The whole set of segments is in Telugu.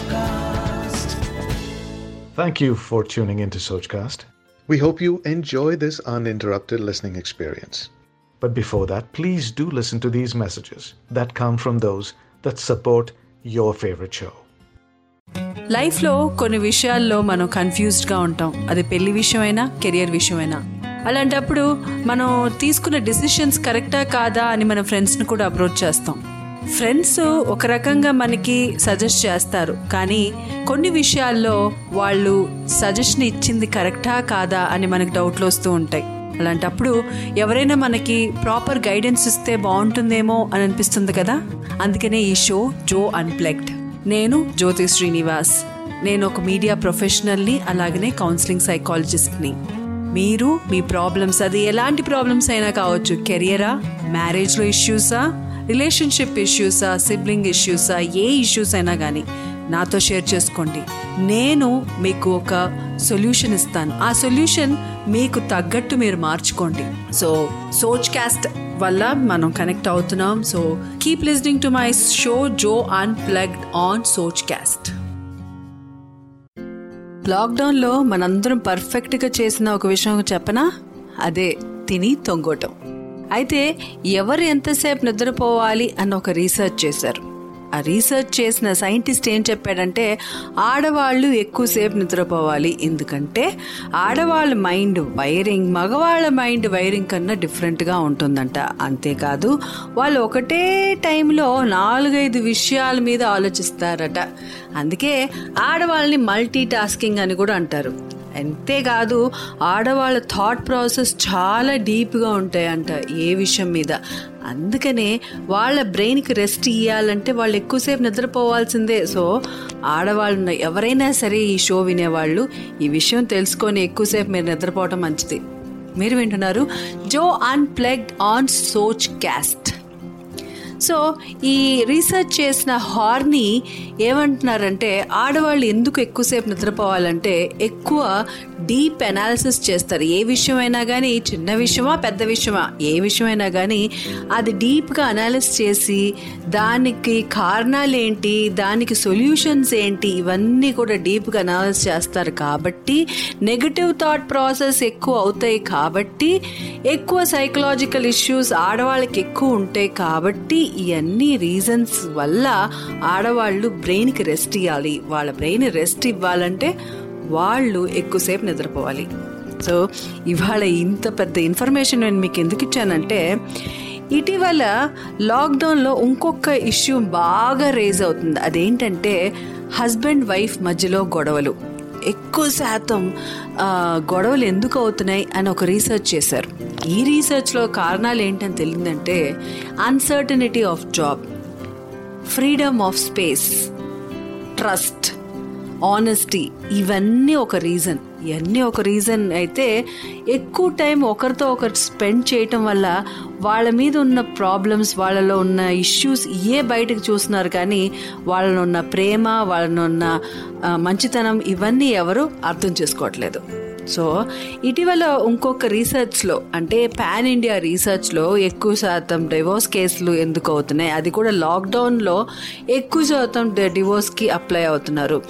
Sochcast. Thank you for tuning into Sochcast. We hope you enjoy this uninterrupted listening experience. But before that, please do listen to these messages that come from those that support your favorite show. లైఫ్లో కొన్ని విషయాల్లో మనం కన్ఫ్యూజ్డ్గా ఉంటాం అది పెళ్ళి విషయమైనా కెరియర్ విషయమైనా అలాంటప్పుడు మనం తీసుకున్న డిసిషన్స్ కరెక్టా కాదా అని మన ఫ్రెండ్స్ని కూడా అప్రోచ్ చేస్తాం ఫ్రెండ్స్ ఒక రకంగా మనకి సజెస్ట్ చేస్తారు. కానీ కొన్ని విషయాల్లో వాళ్ళు సజెషన్ ఇచ్చింది కరెక్టా కాదా అని మనకు డౌట్లు వస్తూ ఉంటాయి. అలాంటప్పుడు ఎవరైనా మనకి ప్రాపర్ గైడెన్స్ ఇస్తే బాగుంటుందేమో అని అనిపిస్తుంది కదా? అందుకనే ఈ షో జో అన్ప్లెక్డ్ నేను జ్యోతి శ్రీనివాస్. నేను ఒక మీడియా ప్రొఫెషనల్ని అలాగనే కౌన్సిలింగ్ సైకాలజిస్ట్ని మీరు మీ ప్రాబ్లమ్స్ అది ఎలాంటి ప్రాబ్లమ్స్ అయినా కావచ్చు. కెరియరా మ్యారేజ్లో ఇష్యూసా రిలేషన్షిప్ ఇష్యూసా సిబ్లింగ్ ఇష్యూసా ఏ ఇష్యూస్ అయినా కానీ నాతో షేర్ చేసుకోండి. నేను మీకు ఒక సొల్యూషన్ ఇస్తాను. ఆ సొల్యూషన్ మీకు తగ్గట్టు మీరు మార్చుకోండి. సో సోచ్ క్యాస్ట్ వల్ల మనం కనెక్ట్ అవుతున్నాం. So keep listening to my show Jo unplugged on Soch cast లాక్డౌన్లో మనందరం పర్ఫెక్ట్గా చేసిన ఒక విషయం చెప్పనా? అదే తిని తొంగోటం. అయితే ఎవరు ఎంతసేపు నిద్రపోవాలి అన్న ఒక రీసెర్చ్ చేశారు. ఆ రీసెర్చ్ చేసిన సైంటిస్ట్ ఏం చెప్పాడంటే ఆడవాళ్ళు ఎక్కువసేపు నిద్రపోవాలి. ఎందుకంటే ఆడవాళ్ళ మైండ్ వైరింగ్ మగవాళ్ళ మైండ్ వైరింగ్ కన్నా డిఫరెంట్గా ఉంటుందంట. అంతేకాదు వాళ్ళు ఒకటే టైంలో నాలుగైదు విషయాల మీద ఆలోచిస్తారట. అందుకే ఆడవాళ్ళని మల్టీ టాస్కింగ్ అని కూడా అంటారు. అంతేకాదు ఆడవాళ్ళ థాట్ ప్రాసెస్ చాలా డీప్గా ఉంటాయంట ఏ విషయం మీద. అందుకనే వాళ్ళ బ్రెయిన్కి రెస్ట్ ఇవ్వాలంటే వాళ్ళు ఎక్కువసేపు నిద్రపోవాల్సిందే. సో ఆడవాళ్ళు ఎవరైనా సరే ఈ షో వినేవాళ్ళు ఈ విషయం తెలుసుకొని ఎక్కువసేపు మీరు నిద్రపోవటం మంచిది. మీరు వింటున్నారు Jo unplugged on Soch cast. So ఈ రీసెర్చ్ చేసిన హార్ని ఏమంటున్నారంటే ఆడవాళ్ళు ఎందుకు ఎక్కువసేపు నిద్రపోవాలంటే ఎక్కువ డీప్ అనాలిసిస్ చేస్తారు. ఏ విషయమైనా కానీ చిన్న విషయమా పెద్ద విషయమా ఏ విషయమైనా కానీ అది డీప్గా అనాలిసిస్ చేసి దానికి కారణాలు ఏంటి దానికి సొల్యూషన్స్ ఏంటి ఇవన్నీ కూడా డీప్గా అనాలిసిస్ చేస్తారు. కాబట్టి నెగటివ్ థాట్ ప్రాసెస్ ఎక్కువ అవుతాయి కాబట్టి ఎక్కువ సైకలాజికల్ ఇష్యూస్ ఆడవాళ్ళకి ఎక్కువ ఉంటాయి కాబట్టి ఇవన్నీ రీజన్స్ వల్ల ఆడవాళ్ళు బ్రెయిన్కి రెస్ట్ ఇవ్వాలి వాళ్ళ బ్రెయిన్ రెస్ట్ ఇవ్వాలంటే వాళ్ళు ఎక్కువసేపు నిద్రపోవాలి. సో ఇవాళ ఇంత పెద్ద ఇన్ఫర్మేషన్ నేను మీకు ఎందుకు ఇచ్చానంటే ఇటీవల లాక్డౌన్లో ఇంకొక ఇష్యూ బాగా రేజ్ అవుతుంది. అదేంటంటే హస్బెండ్ వైఫ్ మధ్యలో గొడవలు. ఎక్కువ శాతం గొడవలు ఎందుకు అవుతున్నాయి అని ఒక రీసెర్చ్ చేశారు. ఈ రీసెర్చ్లో కారణాలు ఏంటని తెలియదంటే uncertainty of job freedom of space trust honesty ఇవన్నీ ఒక రీజన్ ఇవన్నీ ఒక రీజన్ అయితే ఎక్కువ టైం ఒకరితో ఒకరు స్పెండ్ చేయటం వల్ల వాళ్ళ మీద ఉన్న ప్రాబ్లమ్స్ వాళ్ళలో ఉన్న ఇష్యూస్ ఏ బయటకు చూస్తున్నారు కానీ వాళ్ళలో ఉన్న ప్రేమ వాళ్ళలో ఉన్న మంచితనం ఇవన్నీ ఎవరు అర్థం చేసుకోవట్లేదు. సో ఇటీవల ఇంకొక రీసెర్చ్లో అంటే పాన్ ఇండియా రీసెర్చ్లో ఎక్కువ శాతం డివోర్స్ కేసులు ఎందుకు అవుతున్నాయి? అది కూడా లాక్డౌన్లో ఎక్కువ శాతం డివోర్స్కి అప్లై అవుతున్నారు.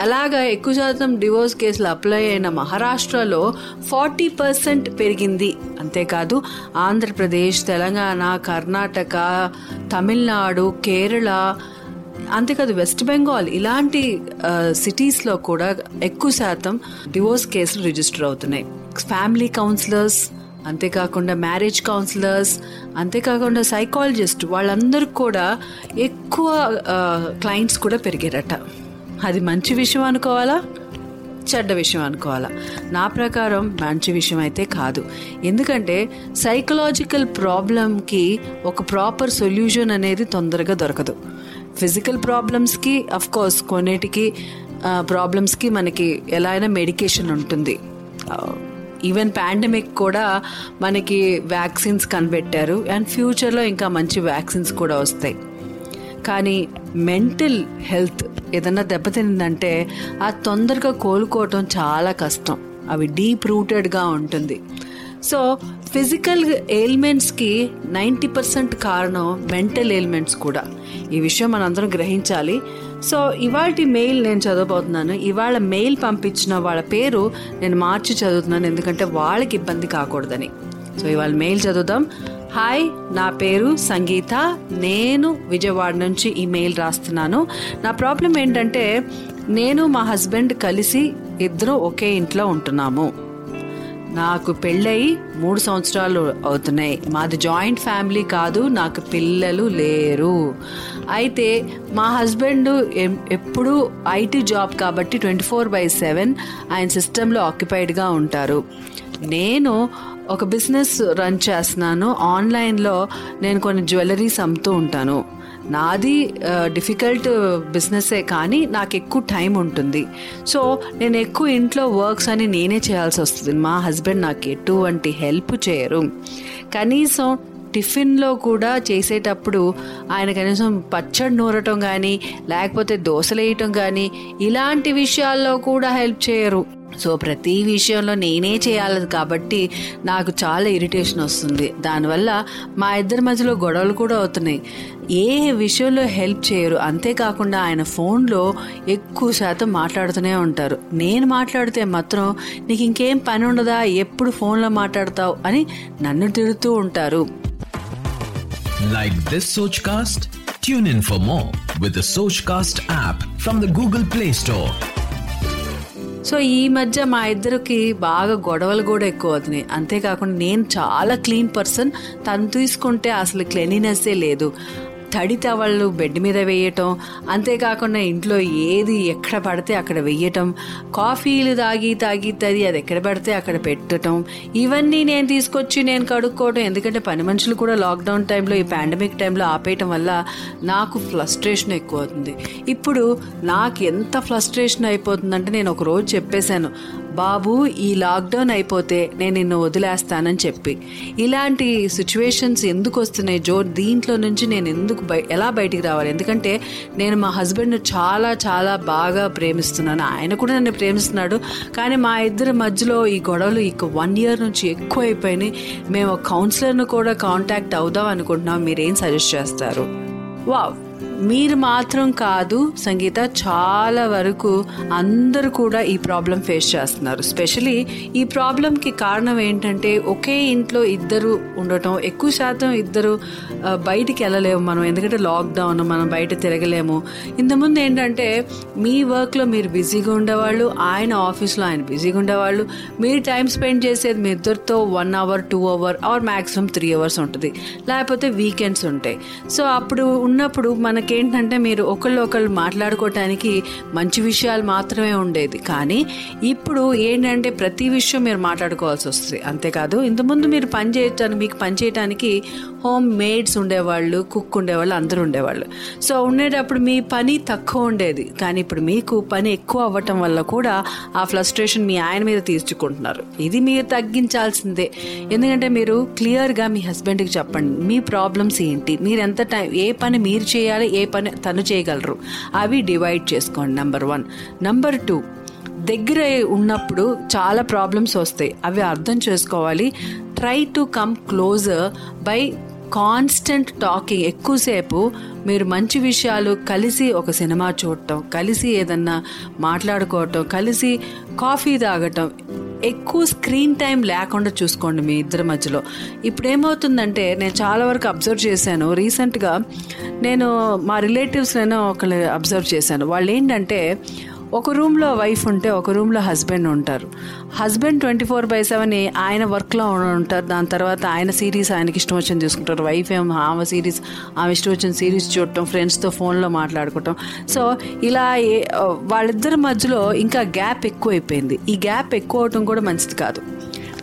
అలాగా ఎక్కువ శాతం డివోర్స్ కేసులు అప్లై అయిన మహారాష్ట్రలో ఫార్టీ పర్సెంట్ పెరిగింది. అంతేకాదు ఆంధ్రప్రదేశ్ తెలంగాణ కర్ణాటక తమిళనాడు కేరళ అంతేకాదు వెస్ట్ బెంగాల్ ఇలాంటి సిటీస్లో కూడా ఎక్కువ శాతం డివోర్స్ కేసులు రిజిస్టర్ అవుతున్నాయి. ఫ్యామిలీ కౌన్సిలర్స్ అంతేకాకుండా మ్యారేజ్ కౌన్సిలర్స్ అంతేకాకుండా సైకాలజిస్ట్ వాళ్ళందరూ కూడా ఎక్కువ క్లయింట్స్ కూడా పెరిగారట. అది మంచి విషయం అనుకోవాలా? చెడ్డ విషయం అనుకోవాలా? నా ప్రకారం మంచి విషయం అయితే కాదు. ఎందుకంటే సైకలాజికల్ ప్రాబ్లంకి ఒక ప్రాపర్ సొల్యూషన్ అనేది తొందరగా దొరకదు. ఫిజికల్ ప్రాబ్లమ్స్కి కోర్స్ కొన్నిటికి ప్రాబ్లమ్స్కి మనకి ఎలా అయినా మెడికేషన్ ఉంటుంది. ఈవెన్ పాండమిక్ కూడా మనకి వ్యాక్సిన్స్ కనిపెట్టారు. అండ్ ఫ్యూచర్లో ఇంకా మంచి వ్యాక్సిన్స్ కూడా వస్తాయి. కానీ మెంటల్ హెల్త్ ఏదన్నా దెబ్బతిందంటే ఆ తొందరగా కోలుకోవటం చాలా కష్టం. అవి డీప్ రూటెడ్గా ఉంటుంది. సో ఫిజికల్ ఎయిల్మెంట్స్కి నైంటీ పర్సెంట్ కారణం మెంటల్ ఎయిల్మెంట్స్ కూడా. ఈ విషయం మనందరం గ్రహించాలి. సో ఇవాళ మెయిల్ నేను చదవబోతున్నాను. ఇవాళ మెయిల్ పంపించిన వాళ్ళ పేరు నేను మార్చి చదువుతున్నాను. ఎందుకంటే వాళ్ళకి ఇబ్బంది కాకూడదని. సో ఇవాళ మెయిల్ చదువుదాం. హాయ్ నా పేరు సంగీత. నేను విజయవాడ నుంచి ఈ మెయిల్ రాస్తున్నాను. నా ప్రాబ్లం ఏంటంటే నేను మా హస్బెండ్ కలిసి ఇద్దరు ఒకే ఇంట్లో ఉంటున్నాము. నాకు పెళ్ళై మూడు సంవత్సరాలు అవుతున్నాయి. మాది జాయింట్ ఫ్యామిలీ కాదు నాకు పిల్లలు లేరు. అయితే మా హస్బెండ్ ఎం- ఎప్పుడూ ఐటీ జాబ్ కాబట్టి ట్వంటీ ఫోర్ బై సెవెన్ ఆయన సిస్టంలో ఆక్యుపైడ్గా ఉంటారు. నేను ఒక బిజినెస్ రన్ చేస్తున్నాను. ఆన్లైన్లో నేను కొన్ని జ్యువెలరీస్ అమ్ముతూ ఉంటాను. నాది డిఫికల్ట్ బిజినెస్సే కానీ నాకు ఎక్కువ టైం ఉంటుంది. సో నేను ఎక్కువ ఇంట్లో వర్క్స్ అని నేనే చేయాల్సి వస్తుంది. మా హస్బెండ్ నాకు ఎటువంటి హెల్ప్ చేయరు. కనీసం టిఫిన్లో కూడా చేసేటప్పుడు ఆయన కనీసం పచ్చడి నూరటం కానీ లేకపోతే దోశలు వేయటం కానీ ఇలాంటి విషయాల్లో కూడా హెల్ప్ చేయరు. సో ప్రతి విషయంలో నేనే చేయాలి కాబట్టి నాకు చాలా ఇరిటేషన్ వస్తుంది. దానివల్ల మా ఇద్దరి మధ్యలో గొడవలు కూడా అవుతున్నాయి. ఏ విషయంలో హెల్ప్ చేయరు. అంతేకాకుండా ఆయన ఫోన్లో ఎక్కువ శాతం మాట్లాడుతూనే ఉంటారు. నేను మాట్లాడితే మాత్రం నీకు ఇంకేం పని ఉండదా? ఎప్పుడు ఫోన్లో మాట్లాడతావు? అని నన్ను తిడుతూ ఉంటారు. Like this Sochcast? Tune in for more with the Sochcast app from the Google Play Store. So ఈ మధ్య మా ఇద్దరికి బాగా గొడవలు కూడా ఎక్కువ అవుతున్నాయి. అంతేకాకుండా నేను చాలా క్లీన్ పర్సన్. తను తీసుకుంటే అసలు క్లీనినెస్సే లేదు. తడి టవళ్ళు బెడ్ మీద వేయటం అంతేకాకుండా ఇంట్లో ఏది ఎక్కడ పడితే అక్కడ వేయటం కాఫీలు తాగి తాగి తది అది ఎక్కడ పడితే అక్కడ పెట్టడం ఇవన్నీ నేను తీసుకొచ్చి నేను కడుక్కోవడం ఎందుకంటే పని మనుషులు కూడా లాక్డౌన్ టైంలో ఈ పాండమిక్ టైంలో ఆపేయటం వల్ల నాకు ఫ్లస్ట్రేషన్ ఎక్కువ అవుతుంది ఇప్పుడు నాకు ఎంత ఫ్లస్ట్రేషన్ అయిపోతుందంటే నేను ఒక రోజు చెప్పేశాను బాబు ఈ లాక్డౌన్ అయిపోతే నేను నిన్ను వదిలేస్తానని చెప్పి. ఇలాంటి సిచ్యువేషన్స్ ఎందుకు వస్తున్నాయి జో? దీంట్లో నుంచి నేను ఎందుకు బయ ఎలా బయటికి రావాలి? ఎందుకంటే నేను మా హస్బెండ్ చాలా చాలా బాగా ప్రేమిస్తున్నాను. ఆయన కూడా నన్ను ప్రేమిస్తున్నాడు. కానీ మా ఇద్దరి మధ్యలో ఈ గొడవలు ఇక వన్ ఇయర్ నుంచి ఎక్కువ అయిపోయినాయి మేము కౌన్సిలర్ను కూడా కాంటాక్ట్ అవుదాం అనుకుంటున్నాం. మీరేం సజెస్ట్ చేస్తారు? వావ్! మీరు మాత్రం కాదు సంగీత చాలా వరకు అందరూ కూడా ఈ ప్రాబ్లం ఫేస్ చేస్తున్నారు. స్పెషలీ ఈ ప్రాబ్లంకి కారణం ఏంటంటే ఒకే ఇంట్లో ఇద్దరు ఉండటం ఎక్కువ శాతం ఇద్దరు బయటికి వెళ్ళలేము మనం. ఎందుకంటే లాక్డౌన్ మనం బయట తిరగలేము. ఇంతకుముందు ఏంటంటే మీ వర్క్లో మీరు బిజీగా ఉండేవాళ్ళు ఆయన ఆఫీస్లో ఆయన బిజీగా ఉండేవాళ్ళు. మీరు టైం స్పెండ్ చేసేది మీ ఇద్దరితో one hour two hour or maximum three hours ఉంటుంది. లేకపోతే వీకెండ్స్ ఉంటాయి. సో అప్పుడు ఉన్నప్పుడు మనకేంటంటే మీరు ఒకళ్ళు ఒకళ్ళు మాట్లాడుకోవటానికి మంచి విషయాలు మాత్రమే ఉండేది. కానీ ఇప్పుడు ఏంటంటే ప్రతి విషయం మీరు మాట్లాడుకోవాల్సి వస్తుంది. అంతేకాదు ఇంతకుముందు మీరు పని చేయటానికి మీకు పని చేయటానికి హోమ్ మేడ్స్ ఉండేవాళ్ళు కుక్ ఉండేవాళ్ళు అందరూ ఉండేవాళ్ళు. సో ఉండేటప్పుడు మీ పని తక్కువ ఉండేది. కానీ ఇప్పుడు మీకు పని ఎక్కువ అవ్వటం వల్ల కూడా ఆ ఫ్లస్ట్రేషన్ మీ ఆయన మీద తీర్చుకుంటున్నారు. ఇది మీరు తగ్గించాల్సిందే. ఎందుకంటే మీరు క్లియర్గా మీ హస్బెండ్కి చెప్పండి మీ ప్రాబ్లమ్స్ ఏంటి? మీరు ఎంత టైం ఏ పని మీరు చేయాలి ఏ పని తను చేయగలరు? అవి డివైడ్ చేసుకోండి నెంబర్ వన్. నెంబర్ టూ దగ్గర ఉన్నప్పుడు చాలా ప్రాబ్లమ్స్ వస్తాయి. అవి అర్థం చేసుకోవాలి. Try to come closer by constant talking ఎక్కువసేపు మీరు మంచి విషయాలు కలిసి ఒక సినిమా చూడటం కలిసి ఏదన్నా మాట్లాడుకోవటం కలిసి కాఫీ తాగటం ఎక్కువ స్క్రీన్ టైం లేకుండా చూసుకోండి మీ ఇద్దరి మధ్యలో. ఇప్పుడు ఏమవుతుందంటే నేను చాలా వరకు అబ్జర్వ్ చేశాను. రీసెంట్గా నేను మా రిలేటివ్స్లోనే ఒకళ్ళు అబ్జర్వ్ చేశాను. వాళ్ళు ఏంటంటే ఒక రూమ్లో వైఫ్ ఉంటే ఒక రూమ్లో హస్బెండ్ ఉంటారు. Husband twenty four by seven ఆయన వర్క్లో ఉంటారు. దాని తర్వాత ఆయన సిరీస్ ఆయనకి ఇష్టం వచ్చింది చూసుకుంటారు. వైఫ్ ఏమో ఆమె సిరీస్ ఆమె ఇష్టం వచ్చిన సిరీస్ చూడటం ఫ్రెండ్స్తో ఫోన్లో మాట్లాడుకోవటం. సో ఇలా వాళ్ళిద్దరి మధ్యలో ఇంకా గ్యాప్ ఎక్కువైపోయింది. ఈ గ్యాప్ ఎక్కువ అవటం కూడా మంచిది కాదు.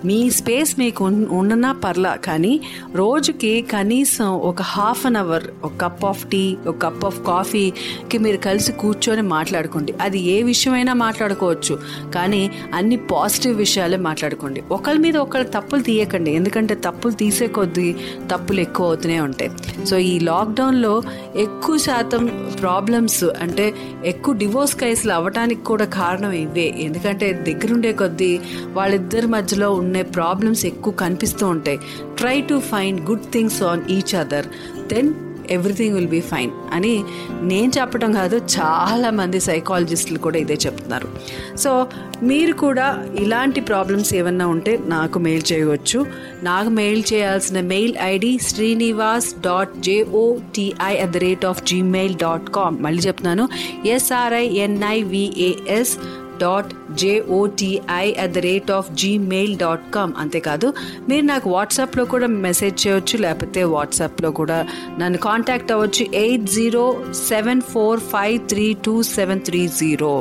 మీ స్పేస్ మీకు ఉన్- ఉండనా పర్లా కానీ రోజుకి కనీసం ఒక హాఫ్ అన్ అవర్ ఒక కప్ ఆఫ్ టీ ఒక కప్ ఆఫ్ కాఫీకి మీరు కలిసి కూర్చొని మాట్లాడుకోండి. అది ఏ విషయమైనా మాట్లాడుకోవచ్చు కానీ అన్ని పాజిటివ్ విషయాలే మాట్లాడుకోండి. ఒకరి మీద ఒకరు తప్పులు తీయకండి. ఎందుకంటే తప్పులు తీసే కొద్దీ తప్పులు ఎక్కువ అవుతూనే ఉంటాయి. సో ఈ లాక్డౌన్లో ఎక్కువ శాతం ప్రాబ్లమ్స్ అంటే ఎక్కువ డివోర్స్ కేసులు అవ్వటానికి కూడా కారణం ఇవే. ఎందుకంటే దగ్గరుండే కొద్దీ వాళ్ళిద్దరి మధ్యలో ఉండే ప్రాబ్లమ్స్ ఎక్కువ కనిపిస్తూ ఉంటాయి. Try to find good things on each other then everything will be fine అని నేను చెప్పడం కాదు చాలా మంది సైకాలజిస్టులు కూడా ఇదే చెప్తున్నారు. సో మీరు కూడా ఇలాంటి ప్రాబ్లమ్స్ ఏమన్నా ఉంటే నాకు మెయిల్ చేయవచ్చు. నాకు మెయిల్ చేయాల్సిన mail ID Srinivas dot JOTI at the rate of Gmail dot com మళ్ళీ చెప్తున్నాను. SRINIVAS dot JOTI at the rate of Gmail dot com అంతేకాదు మీరు నాకు వాట్సాప్లో కూడా మెసేజ్ చేయొచ్చు లేకపోతే వాట్సాప్లో కూడా నన్ను కాంటాక్ట్ అవ్వచ్చు eight zero seven four five three two seven three zero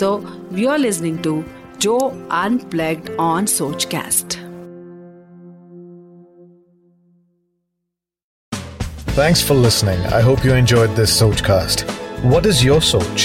so you're listening to Jo unplugged on Soch cast Thanks for listening. I hope you enjoyed this Sochcast. What is your Soch?